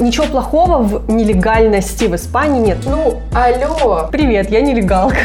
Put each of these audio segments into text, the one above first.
Ничего плохого в нелегальности в Испании нет. Ну, алло. Привет, я нелегалка.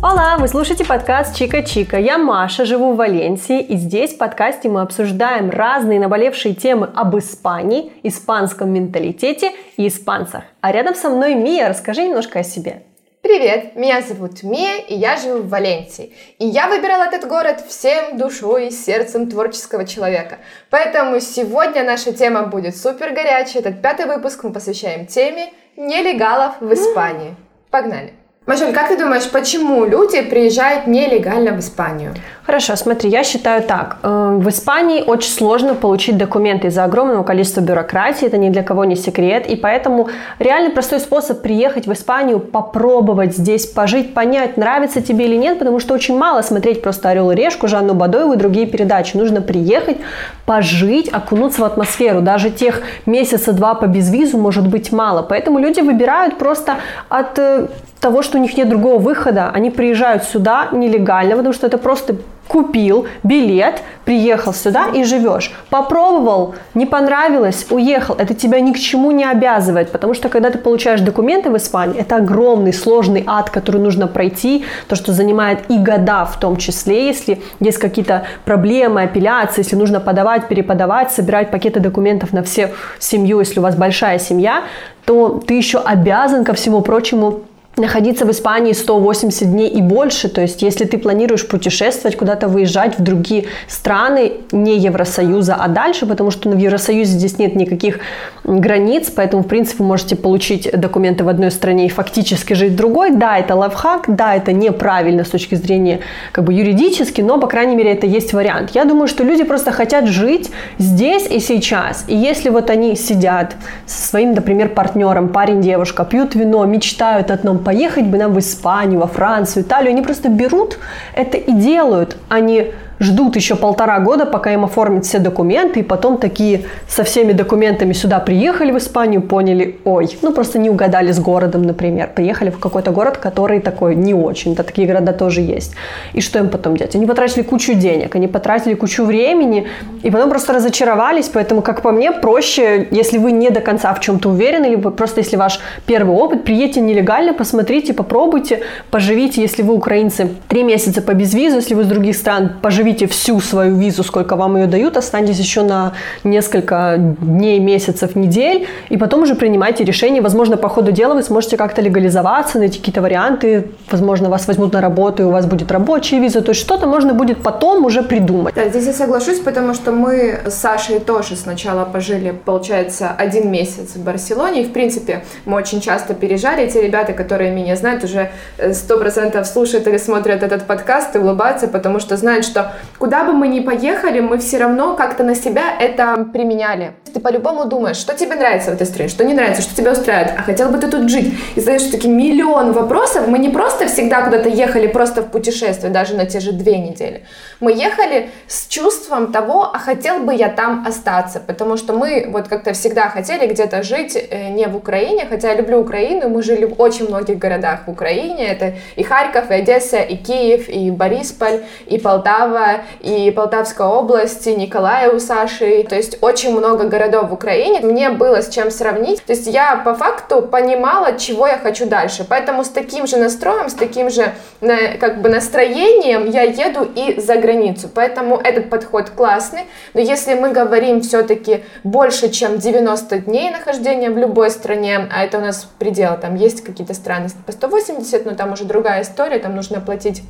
Ола, вы слушаете подкаст Чика Чика. Я Маша, живу в Валенсии, и здесь в подкасте мы обсуждаем разные наболевшие темы об Испании, испанском менталитете и испанцах. А рядом со мной Мия, расскажи немножко о себе. Привет, меня зовут Мия, и я живу в Валенсии. И я выбирала этот город всем душой и сердцем творческого человека. Поэтому сегодня наша тема будет супер горячая. Этот пятый выпуск мы посвящаем теме нелегалов в Испании. Погнали! Машуль, как ты думаешь, почему люди приезжают нелегально в Испанию? Хорошо, смотри, я считаю так. Э, в Испании очень сложно получить документы из-за огромного количества бюрократии, это ни для кого не секрет, и поэтому реально простой способ приехать в Испанию, попробовать здесь пожить, понять, нравится тебе или нет, потому что очень мало смотреть просто «Орел и решку», Жанну Бадоеву и другие передачи. Нужно приехать, пожить, окунуться в атмосферу. Даже тех месяца два по безвизу может быть мало. Поэтому люди выбирают просто от э, того, что у них нет другого выхода, они приезжают сюда нелегально, потому что это просто купил билет, приехал сюда и живешь. Попробовал, не понравилось, уехал. Это тебя ни к чему не обязывает, потому что когда ты получаешь документы в Испании, это огромный сложный ад, который нужно пройти, то, что занимает и года в том числе, если есть какие-то проблемы, апелляции, если нужно подавать, переподавать, собирать пакеты документов на всю семью, если у вас большая семья, то ты еще обязан ко всему прочему находиться в Испании 180 дней и больше. То есть, если ты планируешь путешествовать, куда-то выезжать в другие страны, не Евросоюза, а дальше, потому что в Евросоюзе здесь нет никаких границ, поэтому, в принципе, вы можете получить документы в одной стране и фактически жить в другой. Да, это лайфхак, да, это неправильно с точки зрения как бы юридически, но, по крайней мере, это есть вариант. Я думаю, что люди просто хотят жить здесь и сейчас. И если вот они сидят со своим, например, партнером, парень, девушка, пьют вино, мечтают о одном поехать бы нам в Испанию, во Францию, Италию. Они просто берут это и делают. Они ждут еще полтора года, пока им оформят все документы, и потом такие со всеми документами сюда приехали в Испанию, поняли, ой, ну просто не угадали с городом, например, приехали в какой-то город, который такой не очень, да, такие города тоже есть. И что им потом делать? Они потратили кучу денег, они потратили кучу времени, и потом просто разочаровались, поэтому, как по мне, проще, если вы не до конца в чем-то уверены, либо просто если ваш первый опыт, приедьте нелегально, посмотрите, попробуйте, поживите, если вы украинцы, три месяца по безвизу, если вы из других стран, поживите проживите всю свою визу, сколько вам ее дают, останетесь еще на несколько дней, месяцев, недель, и потом уже принимайте решение. Возможно, по ходу дела вы сможете как-то легализоваться, найти какие-то варианты, возможно, вас возьмут на работу, и у вас будет рабочая виза, то есть что-то можно будет потом уже придумать. Да, здесь я соглашусь, потому что мы с Сашей тоже сначала пожили, получается, один месяц в Барселоне, и, в принципе, мы очень часто переезжали, те ребята, которые меня знают, уже сто процентов слушают или смотрят этот подкаст и улыбаются, потому что знают, что куда бы мы ни поехали, мы все равно как-то на себя это применяли. Ты по-любому думаешь, что тебе нравится в этой стране, что не нравится, что тебя устраивает, а хотел бы ты тут жить. И задаешь такие миллион вопросов. Мы не просто всегда куда-то ехали просто в путешествие, даже на те же две недели. Мы ехали с чувством того, а хотел бы я там остаться, потому что мы вот как-то всегда хотели где-то жить э, не в Украине, хотя я люблю Украину, мы жили в очень многих городах в Украине, это и Харьков, и Одесса, и Киев, и Борисполь, и Полтава, и Полтавская область, и Николая у Саши. То есть очень много городов в Украине. Мне было с чем сравнить. То есть я по факту понимала, чего я хочу дальше. Поэтому с таким же настроем, с таким же как бы настроением я еду и за границу. Поэтому этот подход классный. Но если мы говорим все-таки больше, чем 90 дней нахождения в любой стране, а это у нас предел, там есть какие-то страны по 180, но там уже другая история, там нужно платить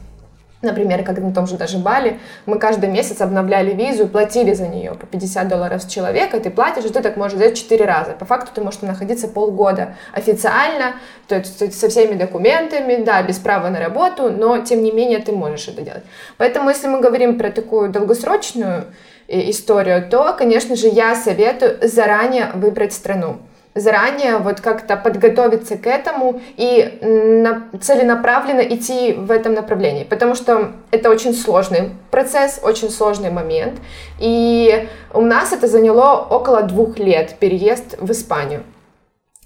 Например, как на том же даже Бали, мы каждый месяц обновляли визу и платили за нее по 50 долларов с человека, ты платишь, и ты так можешь сделать 4 раза. По факту ты можешь находиться полгода официально, то есть со всеми документами, да, без права на работу, но тем не менее ты можешь это делать. Поэтому если мы говорим про такую долгосрочную э, историю, то, конечно же, я советую заранее выбрать страну заранее вот как-то подготовиться к этому и на, целенаправленно идти в этом направлении, потому что это очень сложный процесс, очень сложный момент, и у нас это заняло около двух лет переезд в Испанию.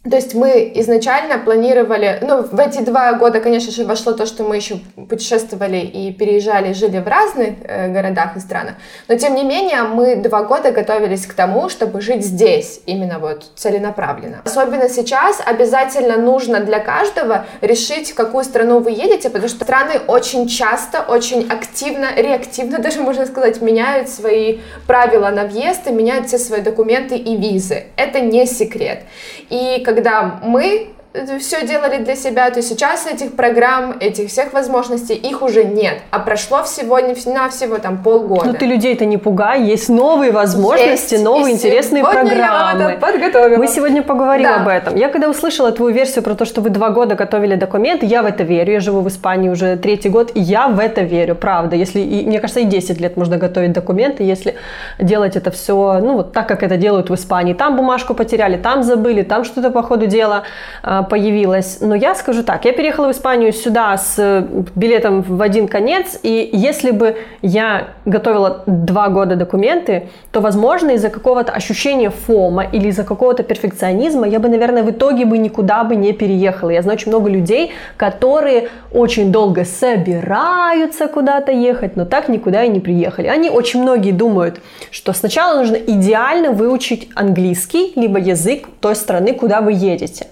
То есть мы изначально планировали, ну, в эти два года, конечно же, вошло то, что мы еще путешествовали и переезжали, жили в разных э, городах и странах, но тем не менее мы два года готовились к тому, чтобы жить здесь, именно вот целенаправленно. Особенно сейчас обязательно нужно для каждого решить, в какую страну вы едете, потому что страны очень часто, очень активно, реактивно даже можно сказать, меняют свои правила на въезд и меняют все свои документы и визы. Это не секрет. И когда мы все делали для себя, то сейчас этих программ, этих всех возможностей, их уже нет. А прошло всего на всего там полгода. Ну ты людей-то не пугай, есть новые возможности, есть. новые и интересные программы. Я Мы сегодня поговорим да. об этом. Я когда услышала твою версию про то, что вы два года готовили документы, я в это верю. Я живу в Испании уже третий год, и я в это верю, правда. Если, и, мне кажется, и 10 лет можно готовить документы, если делать это все, ну вот так, как это делают в Испании. Там бумажку потеряли, там забыли, там что-то по ходу дела а, появилась. Но я скажу так, я переехала в Испанию сюда с э, билетом в один конец, и если бы я готовила два года документы, то, возможно, из-за какого-то ощущения фома или из-за какого-то перфекционизма я бы, наверное, в итоге бы никуда бы не переехала. Я знаю очень много людей, которые очень долго собираются куда-то ехать, но так никуда и не приехали. Они очень многие думают, что сначала нужно идеально выучить английский, либо язык той страны, куда вы едете.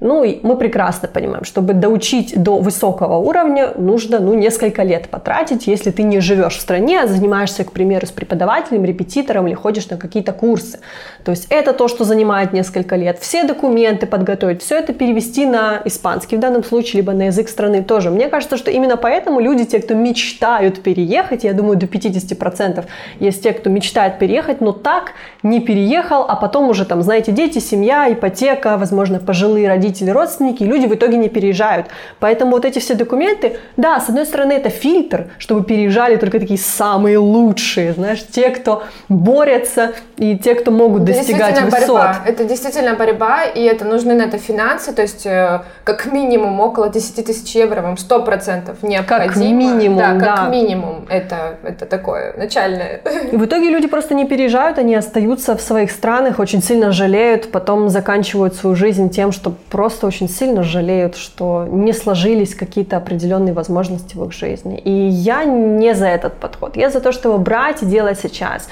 Ну, и мы прекрасно понимаем, чтобы доучить до высокого уровня, нужно, ну, несколько лет потратить, если ты не живешь в стране, а занимаешься, к примеру, с преподавателем, репетитором или ходишь на какие-то курсы. То есть это то, что занимает несколько лет. Все документы подготовить, все это перевести на испанский в данном случае, либо на язык страны тоже. Мне кажется, что именно поэтому люди, те, кто мечтают переехать, я думаю, до 50% есть те, кто мечтает переехать, но так не переехал, а потом уже там, знаете, дети, семья, ипотека, возможно, пожилые родители, родители, родственники, и люди в итоге не переезжают. Поэтому вот эти все документы, да, с одной стороны, это фильтр, чтобы переезжали только такие самые лучшие, знаешь, те, кто борются и те, кто могут достигать высот. Борьба. Это действительно борьба, и это нужны на это финансы, то есть э, как минимум около 10 тысяч евро вам 100% необходимо. Как минимум, да. да. Как минимум это, это такое начальное. И в итоге люди просто не переезжают, они остаются в своих странах, очень сильно жалеют, потом заканчивают свою жизнь тем, что просто очень сильно жалеют, что не сложились какие-то определенные возможности в их жизни. И я не за этот подход. Я за то, чтобы брать и делать сейчас.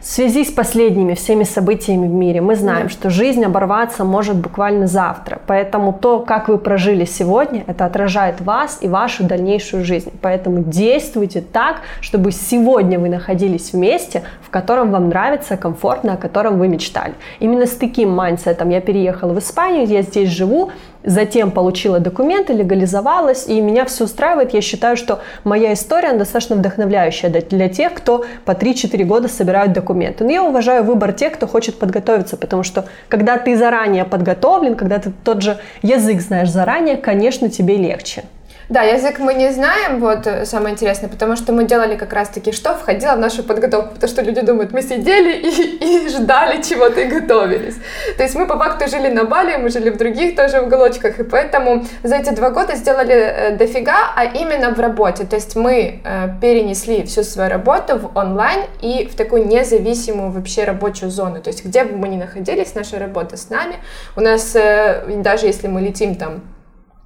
В связи с последними всеми событиями в мире мы знаем, да. что жизнь оборваться может буквально завтра. Поэтому то, как вы прожили сегодня, это отражает вас и вашу дальнейшую жизнь. Поэтому действуйте так, чтобы сегодня вы находились в месте, в котором вам нравится, комфортно, о котором вы мечтали. Именно с таким mindset ом я переехала в Испанию, я здесь живу, затем получила документы, легализовалась, и меня все устраивает. Я считаю, что моя история достаточно вдохновляющая для тех, кто по 3-4 года собирают документы. Но я уважаю выбор тех, кто хочет подготовиться, потому что когда ты заранее подготовлен, когда ты тот же язык знаешь заранее, конечно, тебе легче. Да, язык мы не знаем, вот э, самое интересное, потому что мы делали как раз-таки, что входило в нашу подготовку, потому что люди думают, мы сидели и, и ждали чего-то и готовились. То есть мы по факту жили на Бали, мы жили в других тоже уголочках, и поэтому за эти два года сделали э, дофига, а именно в работе. То есть мы э, перенесли всю свою работу в онлайн и в такую независимую вообще рабочую зону. То есть где бы мы ни находились, наша работа с нами. У нас, даже если мы летим там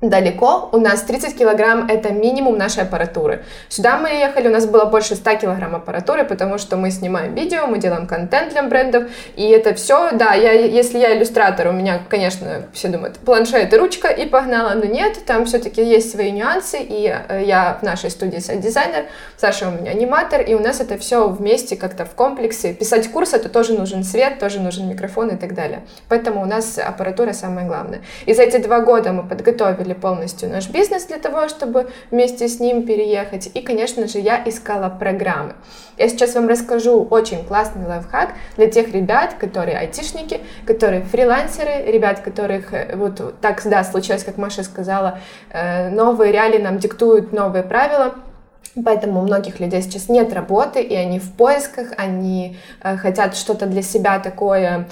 далеко, у нас 30 килограмм это минимум нашей аппаратуры. Сюда мы ехали, у нас было больше 100 килограмм аппаратуры, потому что мы снимаем видео, мы делаем контент для брендов, и это все, да, я, если я иллюстратор, у меня, конечно, все думают, планшет и ручка, и погнала, но нет, там все-таки есть свои нюансы, и э, я в нашей студии сайт-дизайнер, Саша у меня аниматор, и у нас это все вместе как-то в комплексе. Писать курс, это тоже нужен свет, тоже нужен микрофон и так далее. Поэтому у нас аппаратура самое главное. И за эти два года мы подготовили перестроили полностью наш бизнес для того, чтобы вместе с ним переехать. И, конечно же, я искала программы. Я сейчас вам расскажу очень классный лайфхак для тех ребят, которые айтишники, которые фрилансеры, ребят, которых э, вот так, да, случилось, как Маша сказала, э, новые реалии нам диктуют новые правила, Поэтому у многих людей сейчас нет работы, и они в поисках, они э, хотят что-то для себя такое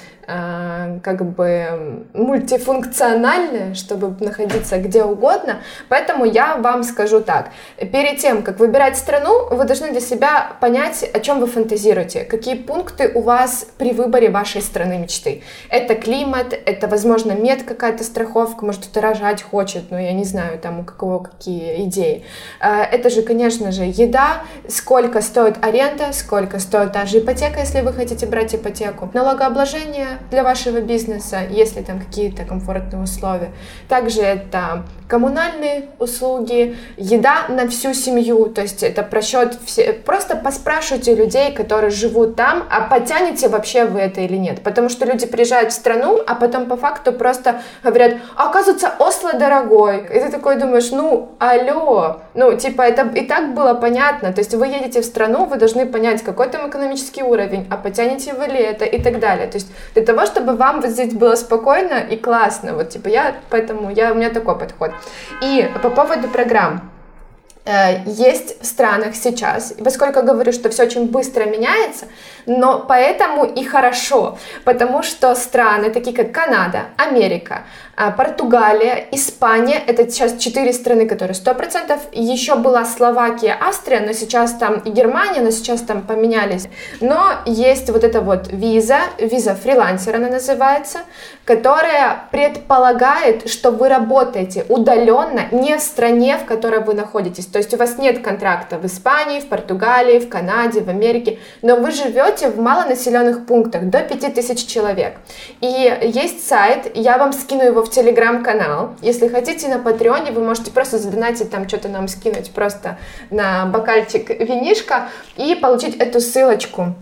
как бы мультифункциональное, чтобы находиться где угодно. Поэтому я вам скажу так. Перед тем, как выбирать страну, вы должны для себя понять, о чем вы фантазируете, какие пункты у вас при выборе вашей страны мечты. Это климат, это, возможно, мед какая-то страховка, может, кто-то рожать хочет, но я не знаю, там у какого какие идеи. Э, это же, конечно же, еда, сколько стоит аренда, сколько стоит даже ипотека, если вы хотите брать ипотеку, налогообложение, для вашего бизнеса, если там какие-то комфортные условия. Также это коммунальные услуги, еда на всю семью, то есть это просчет все. Просто поспрашивайте людей, которые живут там, а потянете вообще вы это или нет. Потому что люди приезжают в страну, а потом по факту просто говорят, оказывается, Осло дорогой. И ты такой думаешь, ну, алло, ну, типа, это и так было понятно. То есть вы едете в страну, вы должны понять, какой там экономический уровень, а потянете вы ли это и так далее. То есть для того, чтобы вам вот здесь было спокойно и классно, вот, типа, я, поэтому, я, у меня такой подход. И по поводу программ. Э, есть в странах сейчас, поскольку говорю, что все очень быстро меняется, но поэтому и хорошо, потому что страны, такие как Канада, Америка, э, Португалия, Испания, это сейчас четыре страны, которые 100%, еще была Словакия, Австрия, но сейчас там и Германия, но сейчас там поменялись, но есть вот эта вот виза, виза фрилансера она называется, которая предполагает, что вы работаете удаленно не в стране, в которой вы находитесь, то есть у вас нет контракта в Испании, в Португалии, в Канаде, в Америке, но вы живете в малонаселенных пунктах до 5000 человек. И есть сайт, я вам скину его в телеграм-канал. Если хотите на Патреоне, вы можете просто задонатить там что-то нам скинуть просто на бокальчик винишка и получить эту ссылочку.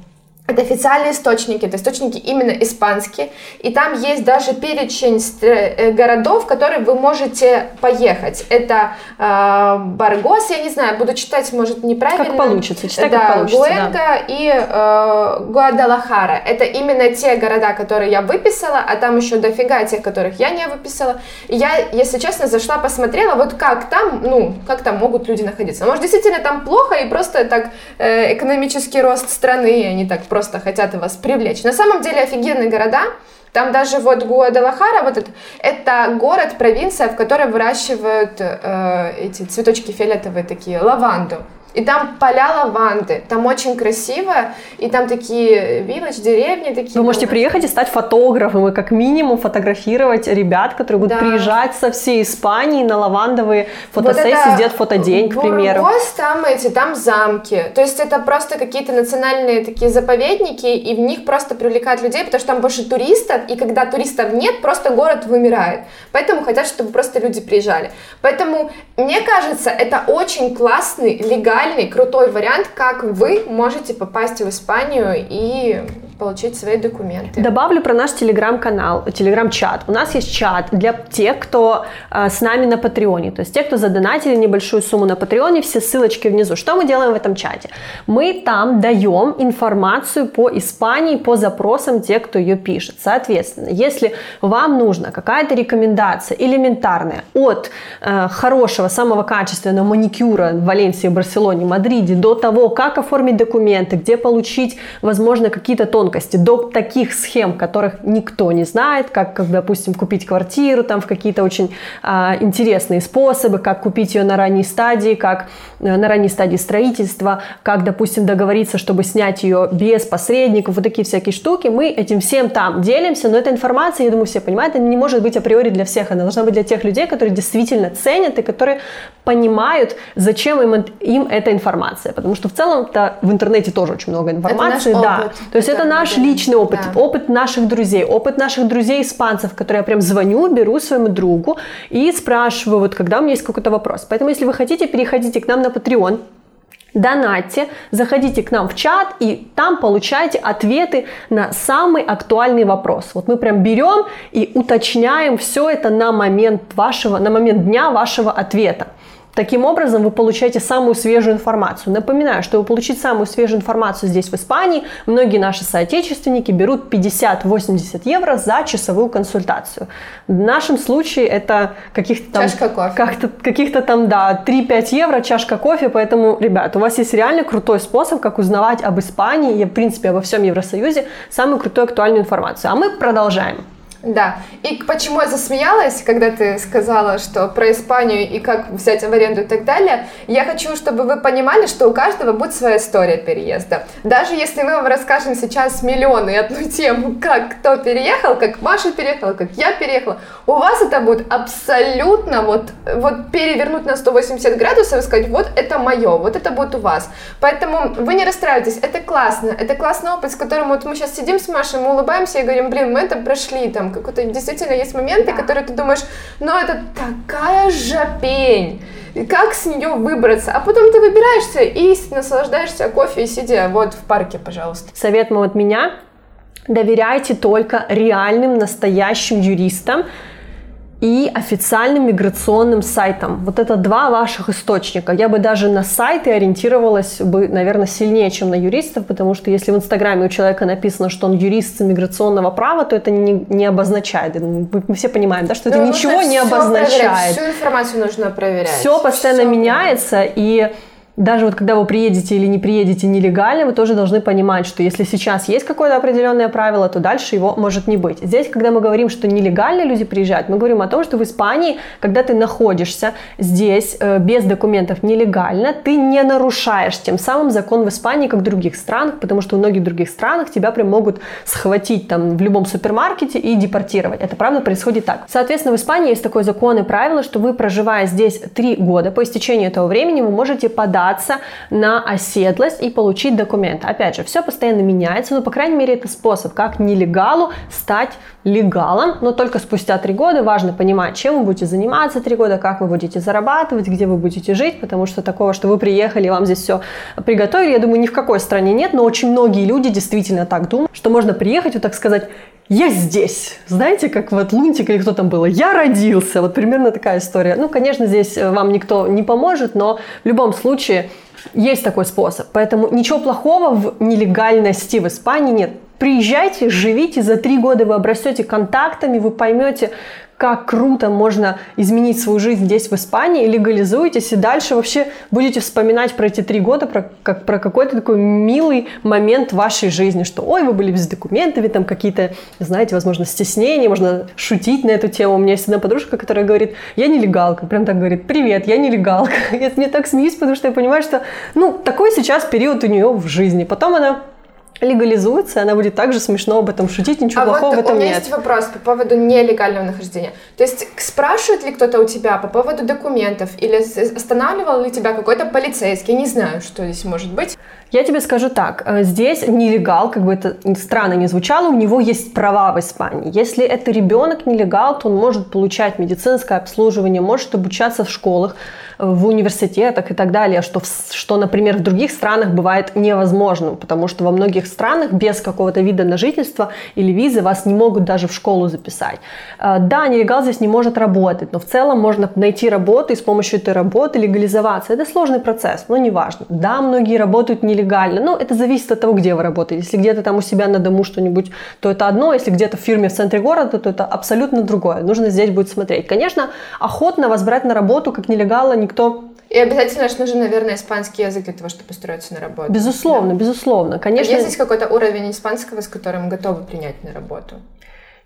Это официальные источники, это источники именно испанские, и там есть даже перечень э, городов, в которые вы можете поехать. Это э, Баргос, я не знаю, буду читать, может, неправильно. Как получится, читай, да, как получится. Гуэнга да. и э, Гуадалахара. Это именно те города, которые я выписала, а там еще дофига тех, которых я не выписала. И я, если честно, зашла, посмотрела, вот как там, ну, как там могут люди находиться. Может, действительно там плохо, и просто так э, экономический рост страны, они так просто просто хотят вас привлечь. На самом деле офигенные города, там даже вот Гуадалахара, вот это, это город, провинция, в которой выращивают э, эти цветочки фиолетовые такие, лаванду. И там поля лаванды, там очень красиво, и там такие виллаж, деревни такие. Вы можете приехать и стать фотографом, и как минимум фотографировать ребят, которые будут да. приезжать со всей Испании на лавандовые фотосессии, вот сделать фотодень, к примеру. Бургос, там эти, там замки. То есть это просто какие-то национальные такие заповедники, и в них просто привлекают людей, потому что там больше туристов, и когда туристов нет, просто город вымирает. Поэтому хотят, чтобы просто люди приезжали. Поэтому, мне кажется, это очень классный, легальный идеальный, крутой вариант, как вы можете попасть в Испанию и получить свои документы. Добавлю про наш телеграм-канал, телеграм-чат. У нас есть чат для тех, кто э, с нами на Патреоне, то есть те, кто задонатили небольшую сумму на Патреоне, все ссылочки внизу. Что мы делаем в этом чате? Мы там даем информацию по Испании, по запросам тех, кто ее пишет. Соответственно, если вам нужна какая-то рекомендация элементарная от э, хорошего, самого качественного маникюра в Валенсии, Барселоне, Мадриде, до того, как оформить документы, где получить, возможно, какие-то тонкости, тонкости, до таких схем, которых никто не знает, как, как допустим, купить квартиру там в какие-то очень а, интересные способы, как купить ее на ранней стадии, как а, на ранней стадии строительства, как, допустим, договориться, чтобы снять ее без посредников, вот такие всякие штуки. Мы этим всем там делимся, но эта информация, я думаю, все понимают, она не может быть априори для всех, она должна быть для тех людей, которые действительно ценят и которые понимают, зачем им, им эта информация, потому что в целом-то в интернете тоже очень много информации, это да. Опыт. То есть это, это наш да. личный опыт, да. опыт наших друзей, опыт наших друзей испанцев, которые я прям звоню, беру своему другу и спрашиваю, вот когда у меня есть какой-то вопрос. Поэтому, если вы хотите, переходите к нам на Patreon, донатьте, заходите к нам в чат и там получаете ответы на самый актуальный вопрос. Вот мы прям берем и уточняем все это на момент вашего, на момент дня вашего ответа. Таким образом, вы получаете самую свежую информацию. Напоминаю, чтобы получить самую свежую информацию здесь, в Испании, многие наши соотечественники берут 50-80 евро за часовую консультацию. В нашем случае это каких-то там... Чашка кофе. Как-то, каких-то там, да, 3-5 евро, чашка кофе. Поэтому, ребят, у вас есть реально крутой способ, как узнавать об Испании и, в принципе, обо всем Евросоюзе самую крутую актуальную информацию. А мы продолжаем. Да. И почему я засмеялась, когда ты сказала, что про Испанию и как взять в аренду и так далее, я хочу, чтобы вы понимали, что у каждого будет своя история переезда. Даже если мы вам расскажем сейчас миллионы одну тему, как кто переехал, как Маша переехала, как я переехала, у вас это будет абсолютно вот, вот перевернуть на 180 градусов и сказать, вот это мое, вот это будет у вас. Поэтому вы не расстраивайтесь, это классно, это классный опыт, с которым вот мы сейчас сидим с Машей, мы улыбаемся и говорим, блин, мы это прошли, там, какой-то действительно есть моменты, да. которые ты думаешь, ну это такая жопень, как с нее выбраться? А потом ты выбираешься и наслаждаешься кофе и сидя вот в парке, пожалуйста. Совет от меня доверяйте только реальным, настоящим юристам, и официальным миграционным сайтом. Вот это два ваших источника. Я бы даже на сайты ориентировалась бы, наверное, сильнее, чем на юристов, потому что если в Инстаграме у человека написано, что он юрист миграционного права, то это не, не обозначает. Мы все понимаем, да, что это ну, ничего не обозначает. Проверять. Всю информацию нужно проверять. Все постоянно все меняется, и даже вот когда вы приедете или не приедете нелегально, вы тоже должны понимать, что если сейчас есть какое-то определенное правило, то дальше его может не быть. Здесь, когда мы говорим, что нелегально люди приезжают, мы говорим о том, что в Испании, когда ты находишься здесь э, без документов нелегально, ты не нарушаешь тем самым закон в Испании, как в других странах, потому что в многих других странах тебя прям могут схватить там в любом супермаркете и депортировать. Это правда происходит так. Соответственно, в Испании есть такой закон и правило, что вы, проживая здесь три года, по истечению этого времени вы можете подать податься на оседлость и получить документ. Опять же, все постоянно меняется, но, по крайней мере, это способ, как нелегалу стать легалом, но только спустя три года важно понимать, чем вы будете заниматься три года, как вы будете зарабатывать, где вы будете жить, потому что такого, что вы приехали вам здесь все приготовили, я думаю, ни в какой стране нет, но очень многие люди действительно так думают, что можно приехать, вот так сказать, я здесь. Знаете, как вот Лунтик или кто там было? Я родился. Вот примерно такая история. Ну, конечно, здесь э, вам никто не поможет, но в любом случае есть такой способ. Поэтому ничего плохого в нелегальности в Испании нет. Приезжайте, живите, за три года вы обрастете контактами, вы поймете, как круто можно изменить свою жизнь здесь, в Испании, легализуетесь, и дальше вообще будете вспоминать про эти три года, про, как, про какой-то такой милый момент вашей жизни, что ой, вы были без документов, там какие-то, знаете, возможно, стеснения, можно шутить на эту тему. У меня есть одна подружка, которая говорит, я нелегалка, прям так говорит, привет, я нелегалка. Я мне так смеюсь, потому что я понимаю, что, ну, такой сейчас период у нее в жизни. Потом она легализуется, она будет также смешно об этом шутить, ничего а плохого вот в этом нет. у меня нет. есть вопрос по поводу нелегального нахождения. То есть спрашивает ли кто-то у тебя по поводу документов или останавливал ли тебя какой-то полицейский? Не знаю, что здесь может быть. Я тебе скажу так, э, здесь нелегал, как бы это странно не звучало, у него есть права в Испании. Если это ребенок нелегал, то он может получать медицинское обслуживание, может обучаться в школах, в университетах и так далее, что, что, например, в других странах бывает невозможным, потому что во многих странах без какого-то вида на жительство или визы вас не могут даже в школу записать. Э, да, нелегал здесь не может работать, но в целом можно найти работу и с помощью этой работы легализоваться. Это сложный процесс, но неважно. Да, многие работают нелегально, но это зависит от того, где вы работаете. Если где-то там у себя на дому что-нибудь, то это одно, если где-то в фирме в центре города, то это абсолютно другое. Нужно здесь будет смотреть. Конечно, охотно вас брать на работу как нелегала никто и обязательно же нужен, наверное, испанский язык для того, чтобы устроиться на работу. Безусловно, да? безусловно. Конечно. А есть здесь какой-то уровень испанского, с которым готовы принять на работу?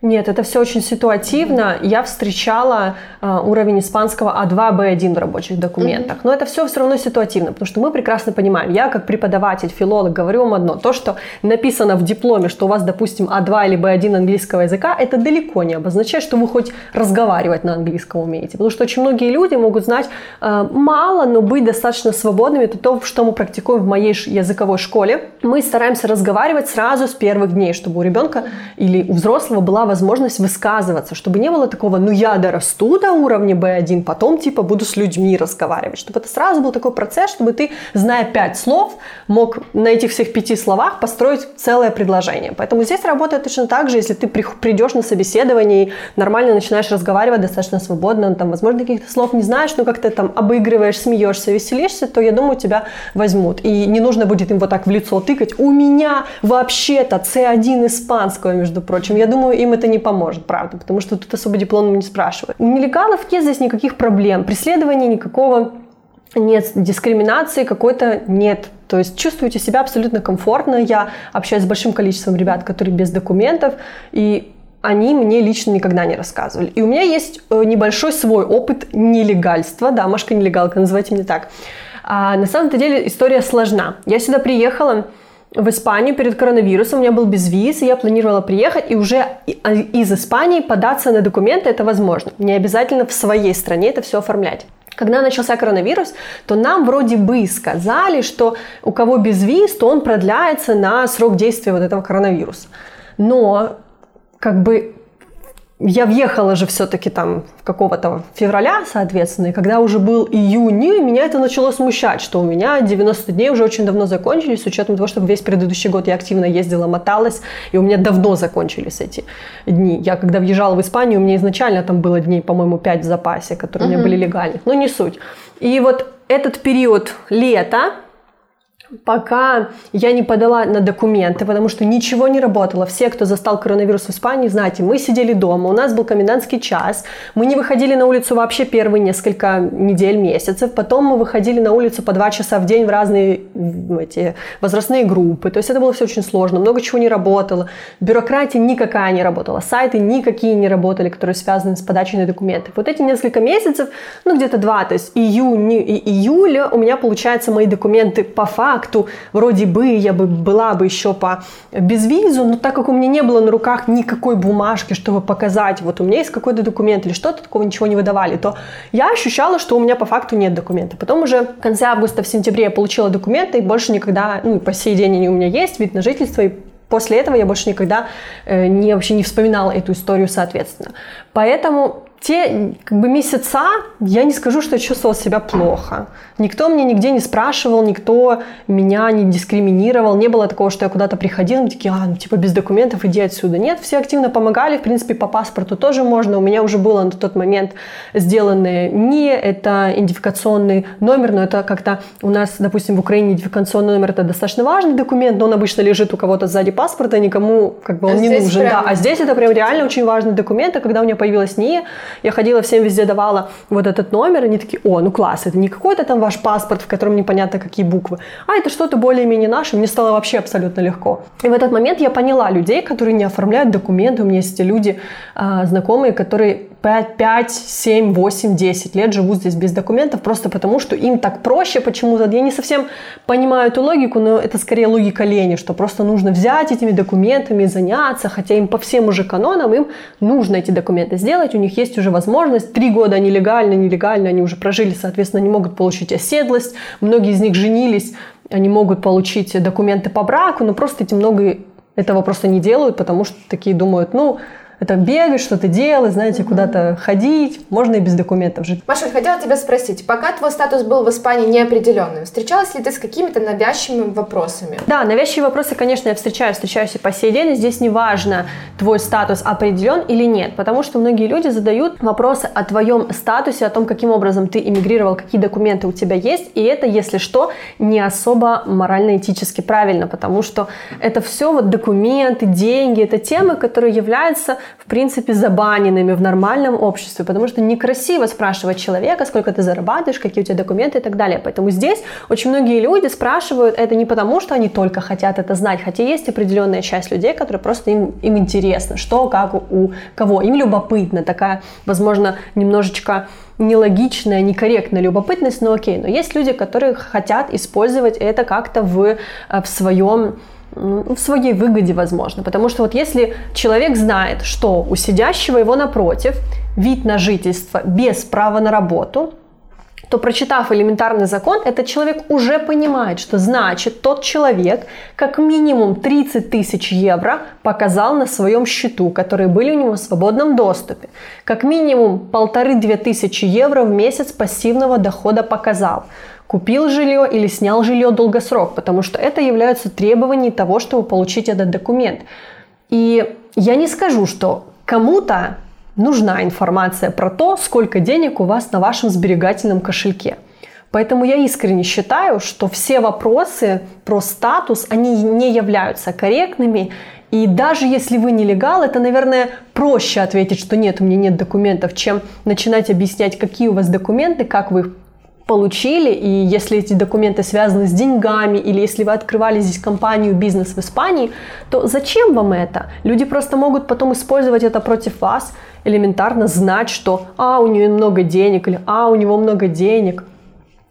Нет, это все очень ситуативно. Я встречала э, уровень испанского А2, Б1 в рабочих документах. Но это все все равно ситуативно, потому что мы прекрасно понимаем, я как преподаватель, филолог говорю вам одно. То, что написано в дипломе, что у вас, допустим, А2 или Б1 английского языка, это далеко не обозначает, что вы хоть разговаривать на английском умеете. Потому что очень многие люди могут знать э, мало, но быть достаточно свободными. Это то, что мы практикуем в моей языковой школе. Мы стараемся разговаривать сразу с первых дней, чтобы у ребенка или у взрослого была возможность высказываться, чтобы не было такого, ну я дорасту до уровня B1, потом типа буду с людьми разговаривать, чтобы это сразу был такой процесс, чтобы ты, зная пять слов, мог на этих всех пяти словах построить целое предложение. Поэтому здесь работает точно так же, если ты придешь на собеседование и нормально начинаешь разговаривать достаточно свободно, там, возможно, каких-то слов не знаешь, но как ты там обыгрываешь, смеешься, веселишься, то я думаю, тебя возьмут. И не нужно будет им вот так в лицо тыкать. У меня вообще-то C1 испанского, между прочим. Я думаю, им это не поможет, правда, потому что тут особо диплом не спрашивают. У нелегалов нет здесь никаких проблем. Преследования никакого нет, дискриминации какой-то нет. То есть чувствуете себя абсолютно комфортно. Я общаюсь с большим количеством ребят, которые без документов, и они мне лично никогда не рассказывали. И у меня есть э, небольшой свой опыт нелегальства, да, Машка нелегалка, называйте меня так. А на самом-то деле история сложна. Я сюда приехала в Испанию перед коронавирусом, у меня был безвиз, и я планировала приехать, и уже а, из Испании податься на документы это возможно. Не обязательно в своей стране это все оформлять. Когда начался коронавирус, то нам вроде бы сказали, что у кого безвиз, то он продляется на срок действия вот этого коронавируса. Но как бы я въехала же все-таки там какого-то февраля, соответственно, и когда уже был июнь, меня это начало смущать, что у меня 90 дней уже очень давно закончились, с учетом того, что весь предыдущий год я активно ездила, моталась, и у меня давно закончились эти дни. Я когда въезжала в Испанию, у меня изначально там было дней, по-моему, 5 в запасе, которые uh-huh. у меня были легальны, но не суть. И вот этот период лета, пока я не подала на документы, потому что ничего не работало. Все, кто застал коронавирус в Испании, знаете, мы сидели дома, у нас был комендантский час, мы не выходили на улицу вообще первые несколько недель, месяцев, потом мы выходили на улицу по два часа в день в разные эти возрастные группы, то есть это было все очень сложно, много чего не работало, бюрократия никакая не работала, сайты никакие не работали, которые связаны с подачей на документы. Вот эти несколько месяцев, ну где-то два, то есть июнь и июля у меня, получается, мои документы по факту факту вроде бы я бы была бы еще по безвизу, но так как у меня не было на руках никакой бумажки, чтобы показать, вот у меня есть какой-то документ или что-то, такого ничего не выдавали, то я ощущала, что у меня по факту нет документа. Потом уже в конце августа, в сентябре я получила документы, и больше никогда, ну, по сей день они у меня есть, вид на жительство, и после этого я больше никогда э, не, вообще не вспоминала эту историю, соответственно. Поэтому те как бы месяца я не скажу, что я чувствовала себя плохо. Никто мне нигде не спрашивал, никто меня не дискриминировал. Не было такого, что я куда-то приходила, такие, а, ну типа без документов иди отсюда. Нет, все активно помогали, в принципе, по паспорту тоже можно. У меня уже было на тот момент сделаны не это идентификационный номер, но это как-то у нас, допустим, в Украине идентификационный номер это достаточно важный документ, но он обычно лежит у кого-то сзади паспорта, никому как бы он а не нужен. Прям... Да, а здесь это прям реально очень важный документ, и когда у меня появилась НИИ, я ходила всем везде давала вот этот номер, они такие, о, ну класс, это не какой-то там ваш паспорт, в котором непонятно какие буквы, а это что-то более-менее наше, мне стало вообще абсолютно легко. И в этот момент я поняла людей, которые не оформляют документы, у меня есть люди э, знакомые, которые 5, 5, 7, 8, 10 лет живут здесь без документов, просто потому что им так проще почему-то. Я не совсем понимаю эту логику, но это скорее логика лени, что просто нужно взять этими документами, заняться, хотя им по всем уже канонам им нужно эти документы сделать, у них есть уже возможность. Три года они легально, нелегально, они уже прожили, соответственно, они могут получить оседлость. Многие из них женились, они могут получить документы по браку, но просто эти много этого просто не делают, потому что такие думают, ну, это бегать, что-то делать, знаете, куда-то ходить, можно и без документов жить. Маша, хотела тебя спросить, пока твой статус был в Испании неопределенным, встречалась ли ты с какими-то навязчивыми вопросами? Да, навязчивые вопросы, конечно, я встречаю, встречаюсь и по сей день, здесь не важно, твой статус определен или нет, потому что многие люди задают вопросы о твоем статусе, о том, каким образом ты эмигрировал, какие документы у тебя есть, и это, если что, не особо морально-этически правильно, потому что это все вот документы, деньги, это темы, которые являются в принципе, забаненными в нормальном обществе, потому что некрасиво спрашивать человека, сколько ты зарабатываешь, какие у тебя документы и так далее. Поэтому здесь очень многие люди спрашивают это не потому, что они только хотят это знать, хотя есть определенная часть людей, которые просто им, им интересно, что, как, у кого. Им любопытно, такая, возможно, немножечко нелогичная, некорректная любопытность, но окей. Но есть люди, которые хотят использовать это как-то в, э, в своем ну, в своей выгоде, возможно. Потому что вот если человек знает, что у сидящего его напротив вид на жительство без права на работу, то прочитав элементарный закон, этот человек уже понимает, что значит тот человек как минимум 30 тысяч евро показал на своем счету, которые были у него в свободном доступе. Как минимум полторы-две тысячи евро в месяц пассивного дохода показал купил жилье или снял жилье долгосрок, потому что это являются требования того, чтобы получить этот документ. И я не скажу, что кому-то нужна информация про то, сколько денег у вас на вашем сберегательном кошельке. Поэтому я искренне считаю, что все вопросы про статус, они не являются корректными. И даже если вы нелегал, это, наверное, проще ответить, что нет, у меня нет документов, чем начинать объяснять, какие у вас документы, как вы их получили, и если эти документы связаны с деньгами, или если вы открывали здесь компанию, бизнес в Испании, то зачем вам это? Люди просто могут потом использовать это против вас, элементарно знать, что «а, у нее много денег» или «а, у него много денег»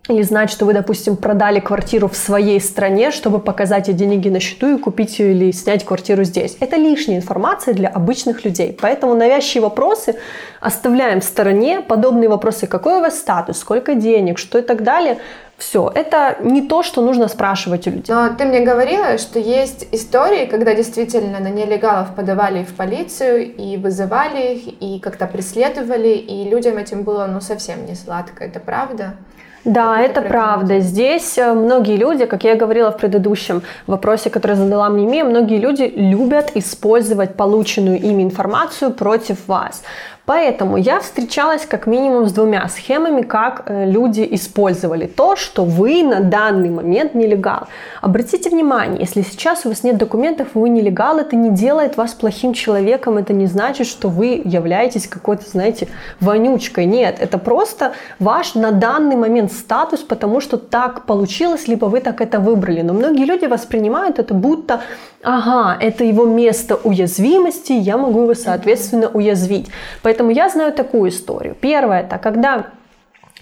или знать, что вы, допустим, продали квартиру в своей стране, чтобы показать эти деньги на счету и купить ее или снять квартиру здесь. Это лишняя информация для обычных людей. Поэтому навязчивые вопросы оставляем в стороне. Подобные вопросы, какой у вас статус, сколько денег, что и так далее, все, это не то, что нужно спрашивать у людей. Но ты мне говорила, что есть истории, когда действительно на нелегалов подавали в полицию и вызывали их, и как-то преследовали, и людям этим было ну совсем не сладко. Это правда? Да, это, это правда. Здесь э, многие люди, как я говорила в предыдущем вопросе, который задала мне Мия, многие люди любят использовать полученную ими информацию против вас. Поэтому я встречалась как минимум с двумя схемами, как э, люди использовали то, что вы на данный момент нелегал. Обратите внимание, если сейчас у вас нет документов, вы нелегал, это не делает вас плохим человеком, это не значит, что вы являетесь какой-то, знаете, вонючкой. Нет, это просто ваш на данный момент статус, потому что так получилось, либо вы так это выбрали. Но многие люди воспринимают это будто ага, это его место уязвимости, я могу его, соответственно, уязвить. Поэтому я знаю такую историю. Первое, это когда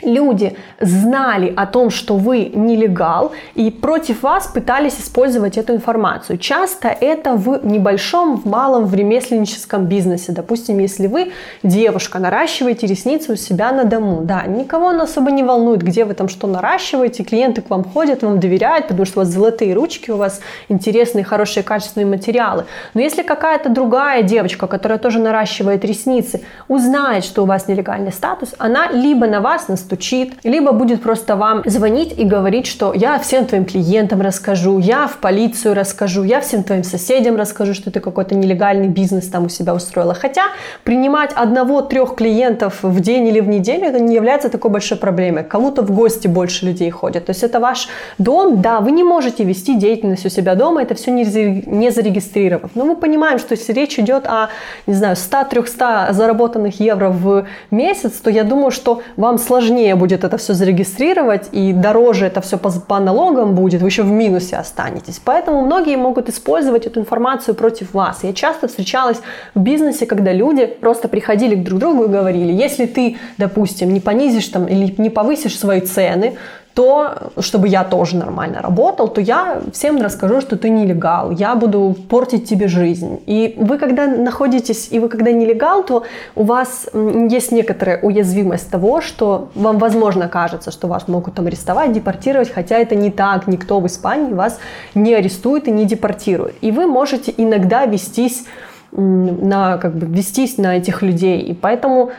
люди знали о том, что вы нелегал, и против вас пытались использовать эту информацию. Часто это в небольшом, в малом, в ремесленническом бизнесе. Допустим, если вы девушка, наращиваете ресницы у себя на дому, да, никого особо не волнует, где вы там что наращиваете, клиенты к вам ходят, вам доверяют, потому что у вас золотые ручки, у вас интересные, хорошие, качественные материалы. Но если какая-то другая девочка, которая тоже наращивает ресницы, узнает, что у вас нелегальный статус, она либо на вас наступит, стучит, либо будет просто вам звонить и говорить, что я всем твоим клиентам расскажу, я в полицию расскажу, я всем твоим соседям расскажу, что ты какой-то нелегальный бизнес там у себя устроила. Хотя принимать одного-трех клиентов в день или в неделю это не является такой большой проблемой. Кому-то в гости больше людей ходят. То есть это ваш дом, да, вы не можете вести деятельность у себя дома, это все не зарегистрировав. Но мы понимаем, что если речь идет о, не знаю, 100-300 заработанных евро в месяц, то я думаю, что вам сложнее сложнее будет это все зарегистрировать, и дороже это все по, по налогам будет, вы еще в минусе останетесь. Поэтому многие могут использовать эту информацию против вас. Я часто встречалась в бизнесе, когда люди просто приходили к друг другу и говорили, если ты, допустим, не понизишь там или не повысишь свои цены, то, чтобы я тоже нормально работал, то я всем расскажу, что ты нелегал, я буду портить тебе жизнь. И вы, когда находитесь, и вы, когда нелегал, то у вас есть некоторая уязвимость того, что вам, возможно, кажется, что вас могут там арестовать, депортировать, хотя это не так, никто в Испании вас не арестует и не депортирует. И вы можете иногда вестись на, как бы, вестись на этих людей. И поэтому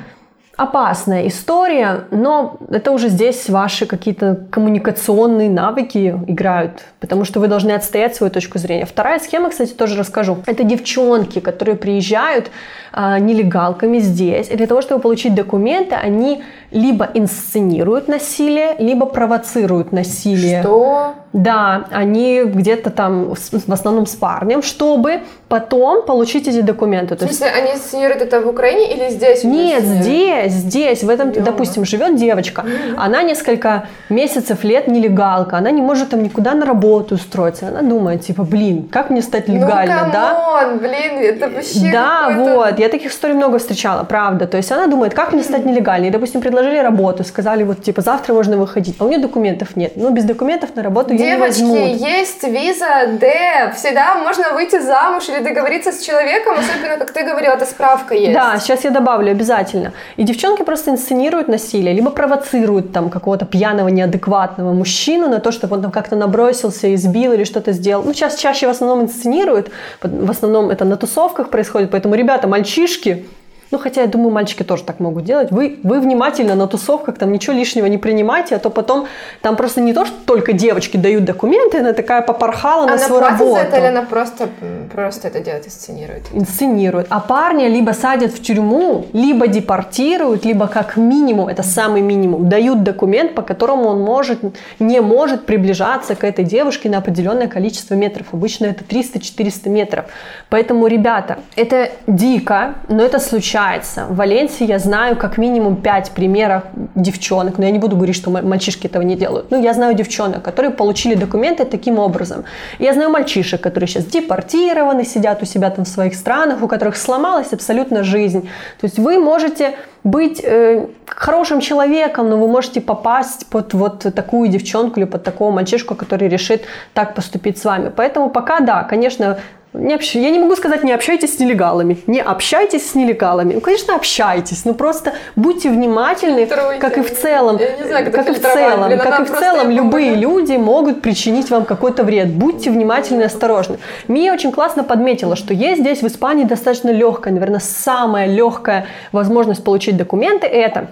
опасная история, но это уже здесь ваши какие-то коммуникационные навыки играют, потому что вы должны отстоять свою точку зрения. Вторая схема, кстати, тоже расскажу. Это девчонки, которые приезжают а, нелегалками здесь, и для того, чтобы получить документы, они либо инсценируют насилие, либо провоцируют насилие. Что? Да, они где-то там в основном с парнем, чтобы потом получить эти документы. То в смысле, есть... они инсценируют это в Украине или здесь? Нет, здесь, здесь. В этом, Ё. допустим, живет девочка, она несколько месяцев, лет нелегалка, она не может там никуда на работу устроиться. Она думает, типа, блин, как мне стать легально, ну, да? блин, это вообще Да, вот, я таких историй много встречала, правда. То есть она думает, как мне стать нелегальной. Допустим, предложили работу, сказали, вот, типа, завтра можно выходить, а у нее документов нет. Ну, без документов на работу Девочки, не возьмут. есть виза Д, всегда можно выйти замуж или договориться с человеком, особенно, как ты говорила, это справка есть. Да, сейчас я добавлю обязательно. И девчонки просто инсценируют насилие, либо провоцируют там какого-то пьяного, неадекватного мужчину на то, чтобы он там как-то набросился, избил или что-то сделал. Ну, сейчас чаще в основном инсценируют, в основном это на тусовках происходит, поэтому, ребята, мальчишки, ну, хотя я думаю, мальчики тоже так могут делать. Вы, вы внимательно на тусовках там ничего лишнего не принимайте, а то потом там просто не то, что только девочки дают документы, она такая попорхала она на свою работу. за это или она просто, просто это делает, инсценирует? Инсценирует. А парня либо садят в тюрьму, либо депортируют, либо как минимум, это самый минимум, дают документ, по которому он может, не может приближаться к этой девушке на определенное количество метров. Обычно это 300-400 метров. Поэтому, ребята, это дико, но это случайно случается. В Валенсии я знаю как минимум пять примеров девчонок, но я не буду говорить, что мальчишки этого не делают. Ну, я знаю девчонок, которые получили документы таким образом. Я знаю мальчишек, которые сейчас депортированы, сидят у себя там в своих странах, у которых сломалась абсолютно жизнь. То есть вы можете быть э, хорошим человеком, но вы можете попасть под вот такую девчонку или под такого мальчишку, который решит так поступить с вами. Поэтому пока да, конечно, не общ... Я не могу сказать, не общайтесь с нелегалами. Не общайтесь с нелегалами. Ну, конечно, общайтесь, но просто будьте внимательны, Тройте. как и в целом, знаю, как и в целом, Блин, как и в целом, любые люди могут причинить вам какой-то вред. Будьте внимательны и осторожны. Мия очень классно подметила, что есть здесь в Испании достаточно легкая, наверное, самая легкая возможность получить документы – это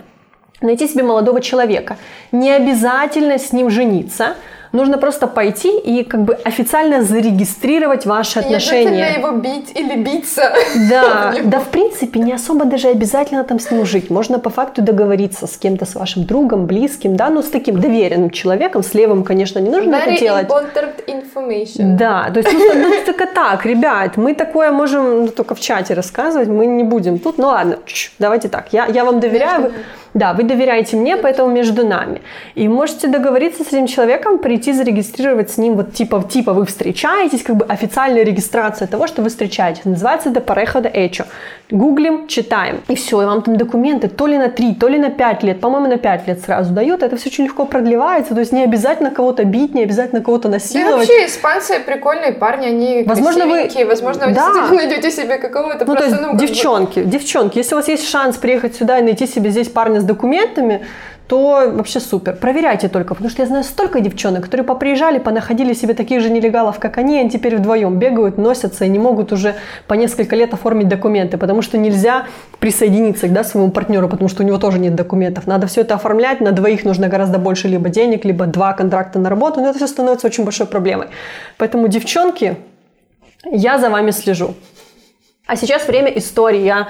найти себе молодого человека. Не обязательно с ним жениться – Нужно просто пойти и как бы официально зарегистрировать ваши отношения. Не его бить или биться. Да, да, в принципе, не особо даже обязательно там с ним жить. Можно по факту договориться с кем-то, с вашим другом, близким, да, ну с таким доверенным человеком, с левым, конечно, не нужно Very это делать. information. Да, то есть ну, ну, только так, ребят, мы такое можем ну, только в чате рассказывать, мы не будем тут, ну ладно, давайте так, я, я вам доверяю. Между да, вы доверяете мне, поэтому между нами. И можете договориться с этим человеком, прийти зарегистрировать с ним, вот типа, типа вы встречаетесь, как бы официальная регистрация того, что вы встречаетесь. Называется это pareja de hecho. Гуглим, читаем. И все, и вам там документы то ли на 3, то ли на 5 лет, по-моему, на 5 лет сразу дают. Это все очень легко продлевается, то есть не обязательно кого-то бить, не обязательно кого-то насиловать. Да вообще испанцы прикольные парни, они возможно, вы... возможно, вы да. действительно найдете себе какого-то ну, просто, то есть, ну, девчонки, бы... девчонки, если у вас есть шанс приехать сюда и найти себе здесь парня с документами, то вообще супер. Проверяйте только, потому что я знаю столько девчонок, которые поприезжали, понаходили себе таких же нелегалов, как они, они теперь вдвоем бегают, носятся и не могут уже по несколько лет оформить документы, потому что нельзя присоединиться да, к своему партнеру, потому что у него тоже нет документов. Надо все это оформлять, на двоих нужно гораздо больше либо денег, либо два контракта на работу, но это все становится очень большой проблемой. Поэтому, девчонки, я за вами слежу. А сейчас время истории. Я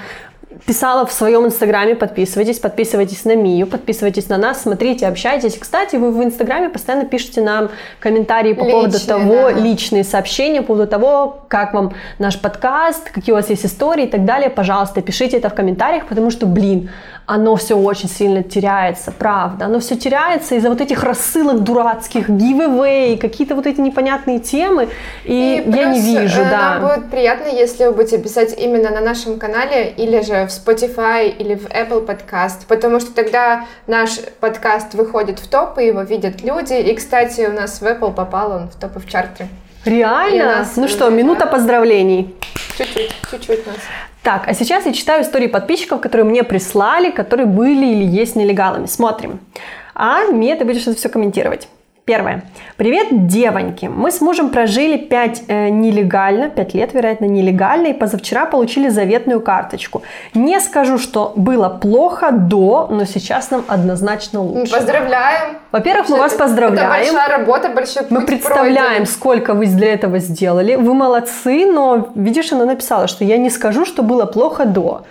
писала в своем инстаграме, подписывайтесь, подписывайтесь на Мию, подписывайтесь на нас, смотрите, общайтесь. Кстати, вы в инстаграме постоянно пишете нам комментарии по личные, поводу того, да. личные сообщения, по поводу того, как вам наш подкаст, какие у вас есть истории и так далее. Пожалуйста, пишите это в комментариях, потому что, блин, оно все очень сильно теряется, правда. Оно все теряется из-за вот этих рассылок дурацких, giveaway, какие-то вот эти непонятные темы, и, и я не вижу, э, да. Нам будет приятно, если вы будете писать именно на нашем канале, или же в Spotify, или в Apple Podcast, потому что тогда наш подкаст выходит в топ, и его видят люди. И, кстати, у нас в Apple попал он в топы в чарте. Реально? Ну что, минута поздравлений. Чуть-чуть, нас. Так, а сейчас я читаю истории подписчиков, которые мне прислали, которые были или есть нелегалами. Смотрим. А Мия, ты будешь это все комментировать. Первое. Привет, девоньки. Мы с мужем прожили 5 э, нелегально, 5 лет, вероятно, нелегально, и позавчера получили заветную карточку. Не скажу, что было плохо до, но сейчас нам однозначно лучше. Поздравляем. Во-первых, мы вас поздравляем. Это большая работа, большой Мы представляем, пройден. сколько вы для этого сделали. Вы молодцы, но, видишь, она написала, что я не скажу, что было плохо до.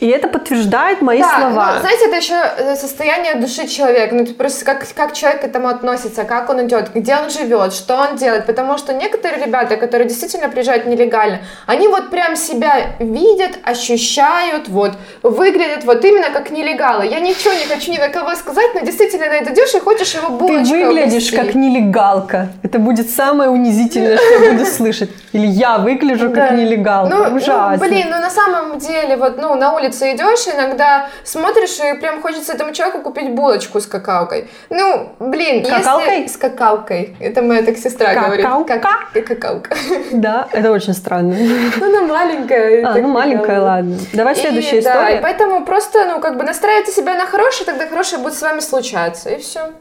И это подтверждает мои да, слова. Ну, знаете, это еще э, состояние души человека. Ну, просто как, как человек к этому относится, как он идет, где он живет, что он делает. Потому что некоторые ребята, которые действительно приезжают нелегально, они вот прям себя видят, ощущают, вот, выглядят вот именно как нелегалы. Я ничего не хочу ни на кого сказать, но действительно на это идешь и хочешь его булочкой Ты выглядишь увести. как нелегалка. Это будет самое унизительное, что я буду слышать. Или я выгляжу как нелегалка. Ну, Ужасно. Ну, блин, ну на самом деле, вот, ну, на улице улице идешь, иногда смотришь, и прям хочется этому человеку купить булочку с какаокой. Ну, блин, Какалкой? если... С какаокой. Это моя так сестра говорит. Какалка? Как... Какалка. Да, это очень странно. Ну, она маленькая. А, ну маленькая, ладно. Давай следующая Да, история. и поэтому просто, ну, как бы настраивайте себя на хорошее, тогда хорошее будет с вами случаться, и все.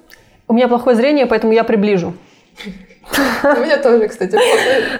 У меня плохое зрение, поэтому я приближу. У меня тоже, кстати.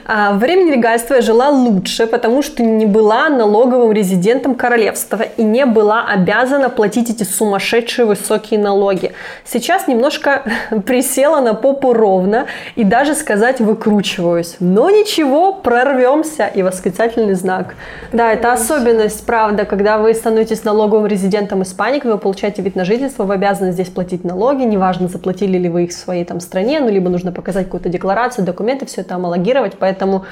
А, Время нелегальства я жила лучше, потому что не была налоговым резидентом королевства и не была обязана платить эти сумасшедшие высокие налоги. Сейчас немножко присела на попу ровно и даже сказать выкручиваюсь. Но ничего, прорвемся и восклицательный знак. Да, это особенность, правда, когда вы становитесь налоговым резидентом Испании, вы получаете вид на жительство, вы обязаны здесь платить налоги, неважно, заплатили ли вы их в своей там стране, ну, либо нужно показать какую-то декларацию, документы, все это homологировать, поэтому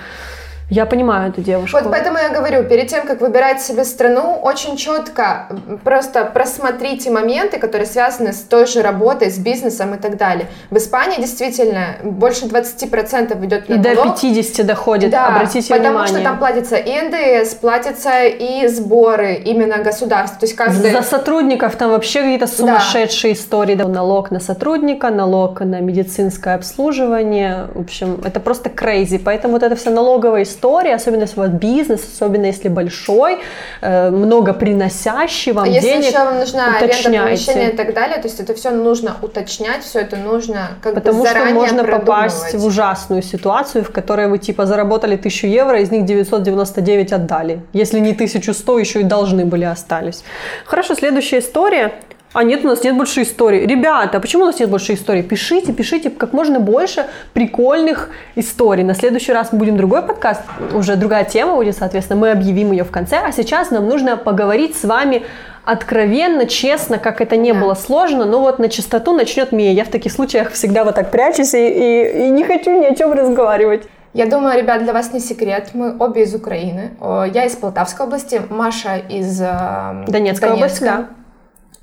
я понимаю эту девушку. Вот поэтому я говорю, перед тем, как выбирать себе страну, очень четко просто просмотрите моменты, которые связаны с той же работой, с бизнесом и так далее. В Испании действительно больше 20% идет И до 50 доходит, да, обратите потому внимание. что там платится и НДС, платятся и сборы именно государства. То есть каждый... За сотрудников там вообще какие-то сумасшедшие истории. Да, Налог на сотрудника, налог на медицинское обслуживание. В общем, это просто крейзи. Поэтому вот эта вся налоговая история, особенно если у вас бизнес, особенно если большой, э, много приносящий вам А если денег, еще вам нужна аренда уточняйте. помещения и так далее, то есть это все нужно уточнять, все это нужно как Потому бы что можно попасть в ужасную ситуацию, в которой вы типа заработали 1000 евро, из них 999 отдали. Если не 1100, еще и должны были остались. Хорошо, следующая история. А нет, у нас нет больше историй. Ребята, почему у нас нет больше историй? Пишите, пишите как можно больше прикольных историй. На следующий раз мы будем другой подкаст, уже другая тема будет, соответственно, мы объявим ее в конце. А сейчас нам нужно поговорить с вами откровенно, честно, как это не Да. было сложно, но вот на чистоту начнет Мия. Я в таких случаях всегда вот так прячусь и, и- и не хочу ни о чем разговаривать. Я думаю, ребят, для вас не секрет, мы обе из Украины. О, Я из Полтавской области, Маша из э, область, Донецка. да.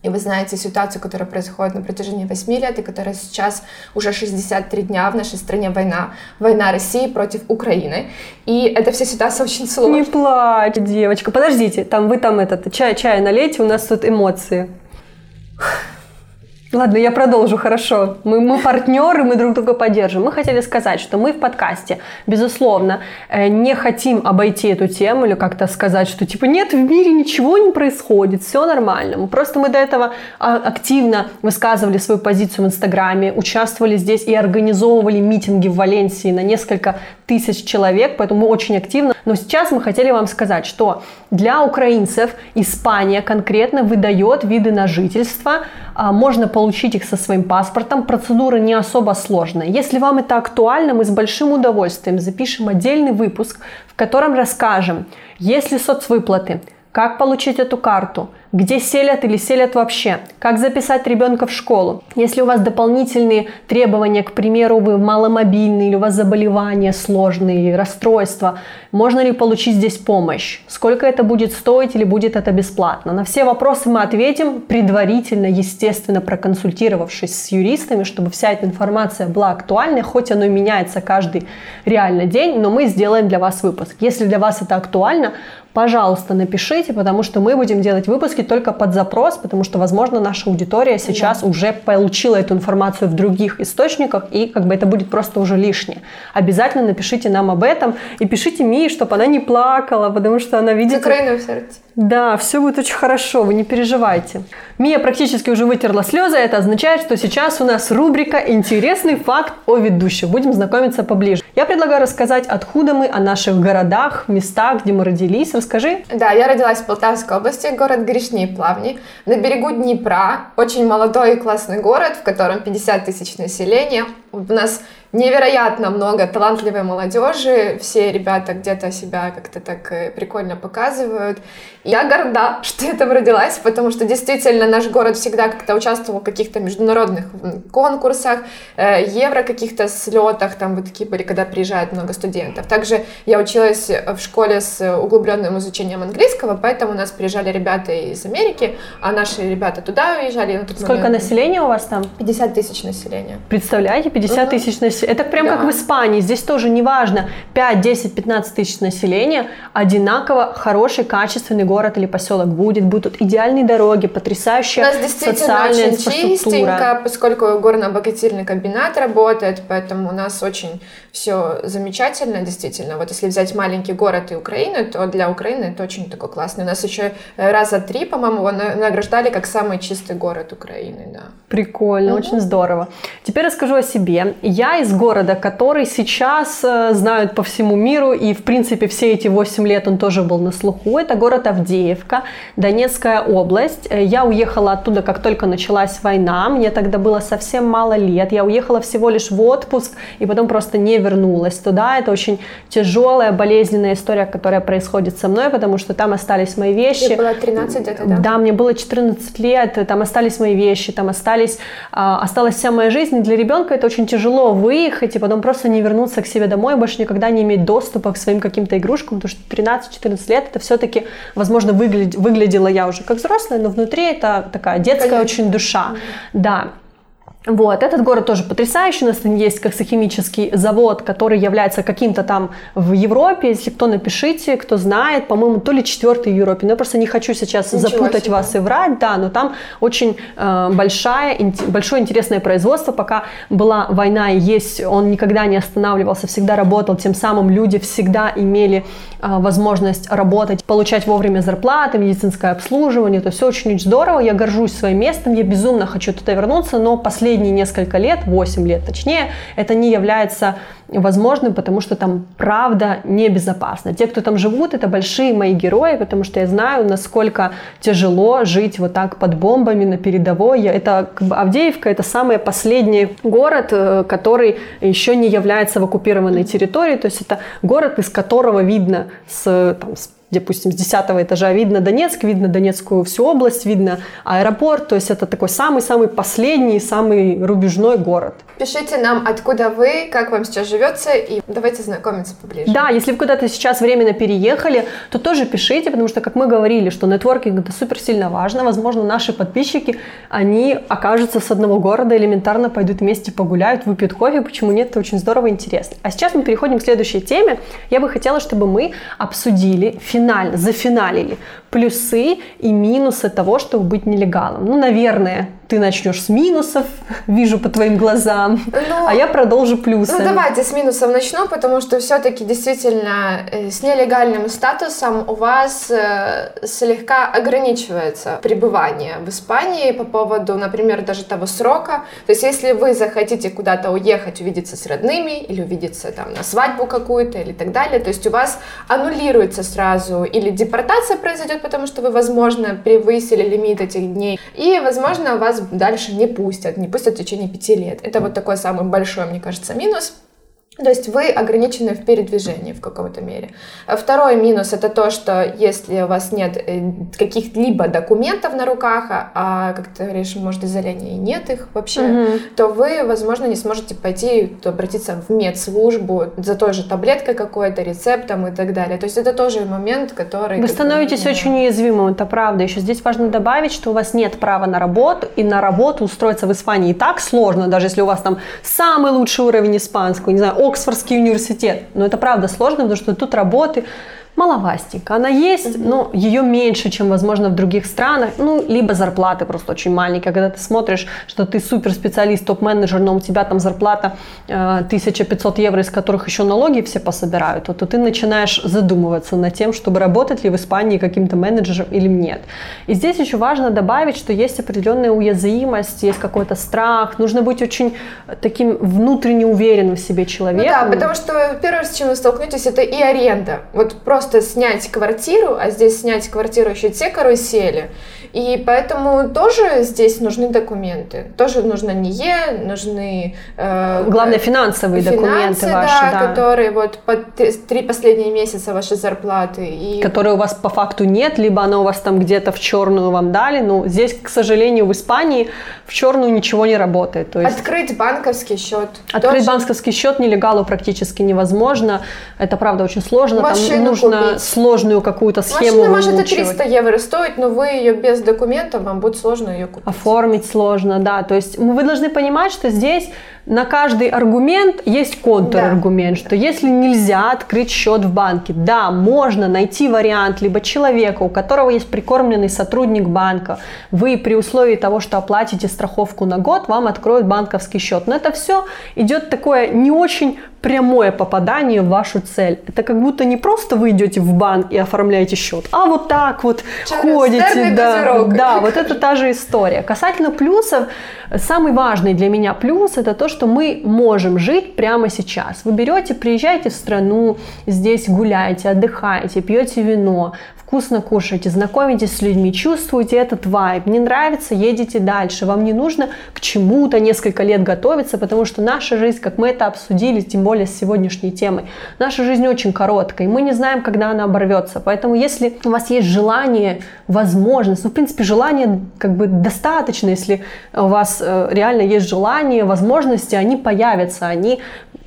И вы знаете ситуацию, которая происходит на протяжении 8 лет, и которая сейчас уже 63 дня в нашей стране война. Война России против Украины. И эта вся ситуация очень сложная. Не плачь, девочка. Подождите, там вы там этот чай, чай налейте, у нас тут эмоции. Ладно, я продолжу, хорошо. Мы, мы партнеры, мы друг друга поддержим. Мы хотели сказать, что мы в подкасте, безусловно, э, не хотим обойти эту тему или как-то сказать, что типа нет, в мире ничего не происходит, все нормально. Мы Просто мы до этого а, активно высказывали свою позицию в Инстаграме, участвовали здесь и организовывали митинги в Валенсии на несколько тысяч человек, поэтому мы очень активно. Но сейчас мы хотели вам сказать, что для украинцев Испания конкретно выдает виды на жительство, а, можно получить их со своим паспортом, процедура не особо сложная. Если вам это актуально, мы с большим удовольствием запишем отдельный выпуск, в котором расскажем, есть ли соцвыплаты, как получить эту карту, где селят или селят вообще, как записать ребенка в школу. Если у вас дополнительные требования, к примеру, вы маломобильный или у вас заболевания сложные, расстройства, можно ли получить здесь помощь, сколько это будет стоить или будет это бесплатно. На все вопросы мы ответим предварительно, естественно, проконсультировавшись с юристами, чтобы вся эта информация была актуальной, хоть оно и меняется каждый реально день, но мы сделаем для вас выпуск. Если для вас это актуально, пожалуйста, напишите, потому что мы будем делать выпуски только под запрос, потому что, возможно, наша аудитория сейчас уже получила эту информацию в других источниках, и как бы это будет просто уже лишнее. Обязательно напишите нам об этом и пишите Мии, чтобы она не плакала, потому что она видит... Украиной в сердце. Да, все будет очень хорошо, вы не переживайте. Мия практически уже вытерла слезы, это означает, что сейчас у нас рубрика «Интересный факт о ведущих». Будем знакомиться поближе. Я предлагаю рассказать, откуда мы, о наших городах, местах, где мы родились. Расскажи. Да, я родилась в Полтавской области, город Гришни и Плавни, на берегу Днепра. Очень молодой и классный город, в котором 50 тысяч населения. У нас невероятно много талантливой молодежи. Все ребята где-то себя как-то так э, прикольно показывают. Я горда, что я там родилась, потому что действительно наш город всегда как-то участвовал в каких-то международных конкурсах, э, евро каких-то слетах, там вот такие были, когда приезжает много студентов. Также я училась в школе с углубленным изучением английского, поэтому у нас приезжали ребята из Америки, а наши ребята туда уезжали. на Сколько момент населения у вас там? 50 тысяч населения. Представляете, 50 Мгм. тысяч населения. Здесь это прям да. как в Испании. Здесь тоже неважно 5, 10, 15 тысяч населения, одинаково хороший, качественный город или поселок будет. Будут идеальные дороги, потрясающая У нас действительно очень чистенько, поскольку горно-обогатительный комбинат работает, поэтому у нас очень все замечательно, действительно. Вот если взять маленький город и Украину, то для Украины это очень такой классный. У нас еще раза три, по-моему, его награждали как самый чистый город Украины, да. Прикольно, угу. очень здорово. Теперь расскажу о себе. Я из города, который сейчас э, знают по всему миру, и, в принципе, все эти 8 лет он тоже был на слуху. Это город Авдеевка, Донецкая область. Э, я уехала оттуда, как только началась война. Мне тогда было совсем мало лет. Я уехала всего лишь в отпуск, и потом просто не вернулась туда. Это очень тяжелая, болезненная история, которая происходит со мной, потому что там остались мои вещи. Мне было 13 где-то, да? Да, мне было 14 лет, там остались мои вещи, там остались, а, осталась вся моя жизнь. Для ребенка это очень тяжело выехать и потом просто не вернуться к себе домой, больше никогда не иметь доступа к своим каким-то игрушкам, потому что 13-14 лет это все-таки, возможно, выглядит, выглядела я уже как взрослая, но внутри это такая детская Понятно. очень душа. Mm-hmm. Да. Вот, этот город тоже потрясающий, у нас там есть коксохимический завод, который является каким-то там в Европе, если кто, напишите, кто знает, по-моему, то ли четвертый в Европе, но я просто не хочу сейчас Ничего запутать себе. вас и врать, да, но там очень э, большая, ин, большое интересное производство, пока была война и есть, он никогда не останавливался, всегда работал, тем самым люди всегда имели э, возможность работать, получать вовремя зарплаты, медицинское обслуживание, то все очень-очень здорово, я горжусь своим местом, я безумно хочу туда вернуться, но последние последние несколько лет, 8 лет точнее, это не является возможным, потому что там правда небезопасно. Те, кто там живут, это большие мои герои, потому что я знаю, насколько тяжело жить вот так под бомбами на передовой. Это как бы, Авдеевка, это самый последний город, э, который еще не является в оккупированной территории, то есть это город, из которого видно с, там, с допустим, с 10 этажа видно Донецк, видно Донецкую всю область, видно аэропорт, то есть это такой самый-самый последний, самый рубежной город. Пишите нам, откуда вы, как вам сейчас живется, и давайте знакомиться поближе. Да, если вы куда-то сейчас временно переехали, то тоже пишите, потому что, как мы говорили, что нетворкинг это супер сильно важно. Возможно, наши подписчики, они окажутся с одного города, элементарно пойдут вместе погуляют, выпьют кофе, почему нет, это очень здорово и интересно. А сейчас мы переходим к следующей теме. Я бы хотела, чтобы мы обсудили финально, зафиналили плюсы и минусы того, чтобы быть нелегалом. Ну, наверное, ты начнешь с минусов, вижу по твоим глазам, ну, а я продолжу плюсы. Ну, давайте с минусов начну, потому что все-таки действительно э, с нелегальным статусом у вас э, слегка ограничивается пребывание в Испании по поводу, например, даже того срока. То есть, если вы захотите куда-то уехать, увидеться с родными или увидеться там на свадьбу какую-то или так далее, то есть у вас аннулируется сразу или депортация произойдет, потому что вы, возможно, превысили лимит этих дней, и, возможно, вас дальше не пустят, не пустят в течение пяти лет. Это вот такой самый большой, мне кажется, минус. То есть вы ограничены в передвижении в каком-то мере. Второй минус это то, что если у вас нет э, каких-либо документов на руках, а, а как ты говоришь, может из-за лени нет их вообще, угу. то вы, возможно, не сможете пойти обратиться в медслужбу за той же таблеткой какой-то, рецептом и так далее. То есть это тоже момент, который... Вы становитесь бы, очень уязвимым, это правда. Еще здесь важно добавить, что у вас нет права на работу, и на работу устроиться в Испании и так сложно, даже если у вас там самый лучший уровень испанского, не знаю, Оксфордский университет. Но это правда сложно, потому что тут работы маловастенько. Она есть, mm-hmm. но ее меньше, чем, возможно, в других странах. Ну, либо зарплаты просто очень маленькие. Когда ты смотришь, что ты суперспециалист, топ-менеджер, но у тебя там зарплата э, 1500 евро, из которых еще налоги все пособирают, то, то ты начинаешь задумываться над тем, чтобы работать ли в Испании каким-то менеджером или нет. И здесь еще важно добавить, что есть определенная уязвимость, есть какой-то страх. Нужно быть очень таким внутренне уверенным в себе человеком. Ну да, потому что первое, с чем вы столкнетесь, это и аренда. Вот просто просто снять квартиру, а здесь снять квартиру еще те карусели. И поэтому тоже здесь нужны документы. Тоже нужно НИЕ, нужны... Э, Главное, финансовые финансы, документы ваши, да, да. которые вот по три последние месяца вашей зарплаты. И... Которые у вас по факту нет, либо она у вас там где-то в черную вам дали. Но здесь, к сожалению, в Испании в черную ничего не работает. То есть... Открыть банковский счет. Открыть тоже... банковский счет нелегалу практически невозможно. Это, правда, очень сложно. Машину там нужно купить. сложную какую-то схему Машина может и 300 евро стоить, но вы ее без документов, вам будет сложно ее купить. Оформить сложно, да. То есть вы должны понимать, что здесь на каждый аргумент есть контраргумент, да. что если нельзя открыть счет в банке, да, можно найти вариант либо человека, у которого есть прикормленный сотрудник банка, вы при условии того, что оплатите страховку на год, вам откроют банковский счет. Но это все идет такое не очень прямое попадание в вашу цель. Это как будто не просто вы идете в банк и оформляете счет, а вот так вот Через ходите. Да, да, вот это та же история. Касательно плюсов, самый важный для меня плюс это то, что мы можем жить прямо сейчас. Вы берете, приезжаете в страну, здесь гуляете, отдыхаете, пьете вино, вкусно кушаете, знакомитесь с людьми, чувствуете этот вайб, не нравится, едете дальше. Вам не нужно к чему-то несколько лет готовиться, потому что наша жизнь, как мы это обсудили, тем более с сегодняшней темой, наша жизнь очень короткая, и мы не знаем, когда она оборвется. Поэтому если у вас есть желание, возможность, ну, в принципе, желание как бы достаточно, если у вас э, реально есть желание, возможности, они появятся, они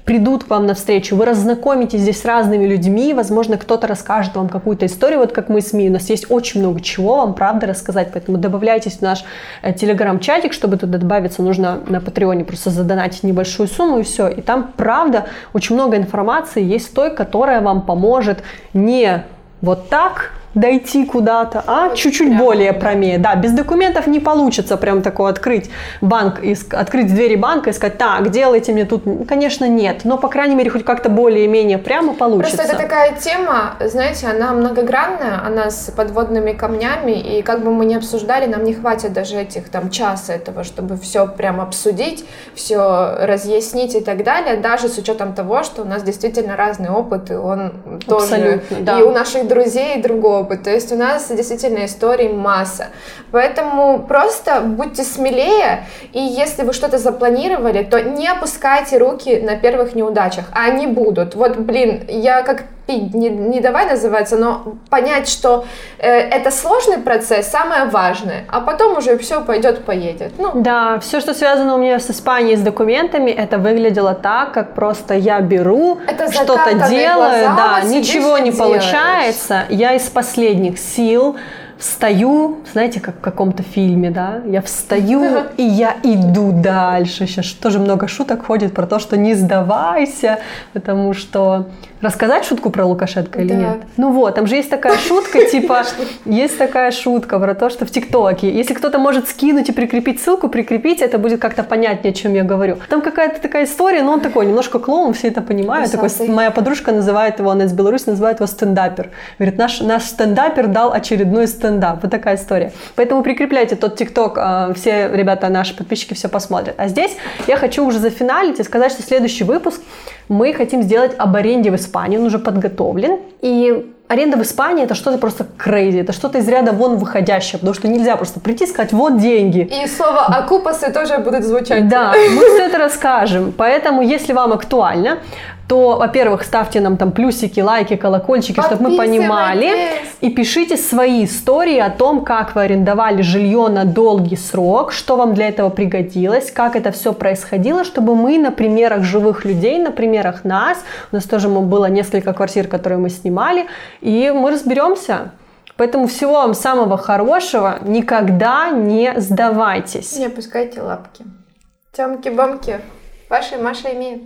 придут к вам навстречу, вы разнакомитесь здесь с разными людьми, возможно, кто-то расскажет вам какую-то историю, вот как мы с Ми, у нас есть очень много чего вам, правда, рассказать, поэтому добавляйтесь в наш э, телеграм-чатик, чтобы туда добавиться, нужно на Патреоне просто задонатить небольшую сумму и все, и там, правда, очень много информации есть той, которая вам поможет не вот так дойти куда-то, а чуть-чуть прямо, более промее. Да, без документов не получится прям такое открыть банк, открыть двери банка и сказать, так, делайте мне тут. Конечно, нет, но, по крайней мере, хоть как-то более-менее прямо получится. Просто это такая тема, знаете, она многогранная, она с подводными камнями, и как бы мы ни обсуждали, нам не хватит даже этих там часа этого, чтобы все прям обсудить, все разъяснить и так далее, даже с учетом того, что у нас действительно разный опыт, и он Абсолютно, тоже, да. и у наших друзей и другого опыт. То есть у нас действительно историй масса. Поэтому просто будьте смелее, и если вы что-то запланировали, то не опускайте руки на первых неудачах, они будут. Вот, блин, я как не, не давай называться, но понять, что э, это сложный процесс, самое важное, а потом уже все пойдет, поедет. Ну. Да, все, что связано у меня с Испанией, с документами, это выглядело так, как просто я беру, что-то делаю, глаза, да, ничего не делаешь. получается, я из последних сил встаю, знаете, как в каком-то фильме, да, я встаю и я иду дальше. Сейчас тоже много шуток ходит про то, что не сдавайся, потому что Рассказать шутку про Лукашенко или да. нет? Ну вот, там же есть такая шутка, типа, есть такая шутка про то, что в ТикТоке, если кто-то может скинуть и прикрепить ссылку, прикрепить, это будет как-то понятнее, о чем я говорю. Там какая-то такая история, но он такой немножко клоун, все это понимают. Такой, моя подружка называет его, она из Беларуси, называет его стендапер. Говорит, наш, наш стендапер дал очередной стендап. Вот такая история. Поэтому прикрепляйте тот ТикТок, а, все ребята, наши подписчики все посмотрят. А здесь я хочу уже зафиналить и сказать, что следующий выпуск мы хотим сделать об аренде в Испании, он уже подготовлен. И аренда в Испании это что-то просто crazy, это что-то из ряда вон выходящее, потому что нельзя просто прийти и сказать, вот деньги. И слово «окупасы» тоже будет звучать. Да, мы все это расскажем, поэтому если вам актуально, то, во-первых, ставьте нам там плюсики, лайки, колокольчики, чтобы мы понимали. И пишите свои истории о том, как вы арендовали жилье на долгий срок, что вам для этого пригодилось, как это все происходило, чтобы мы на примерах живых людей, на примерах нас, у нас тоже было несколько квартир, которые мы снимали, и мы разберемся. Поэтому всего вам самого хорошего, никогда не сдавайтесь. Не опускайте лапки. Тёмки-бомки, ваши Маша и Мия.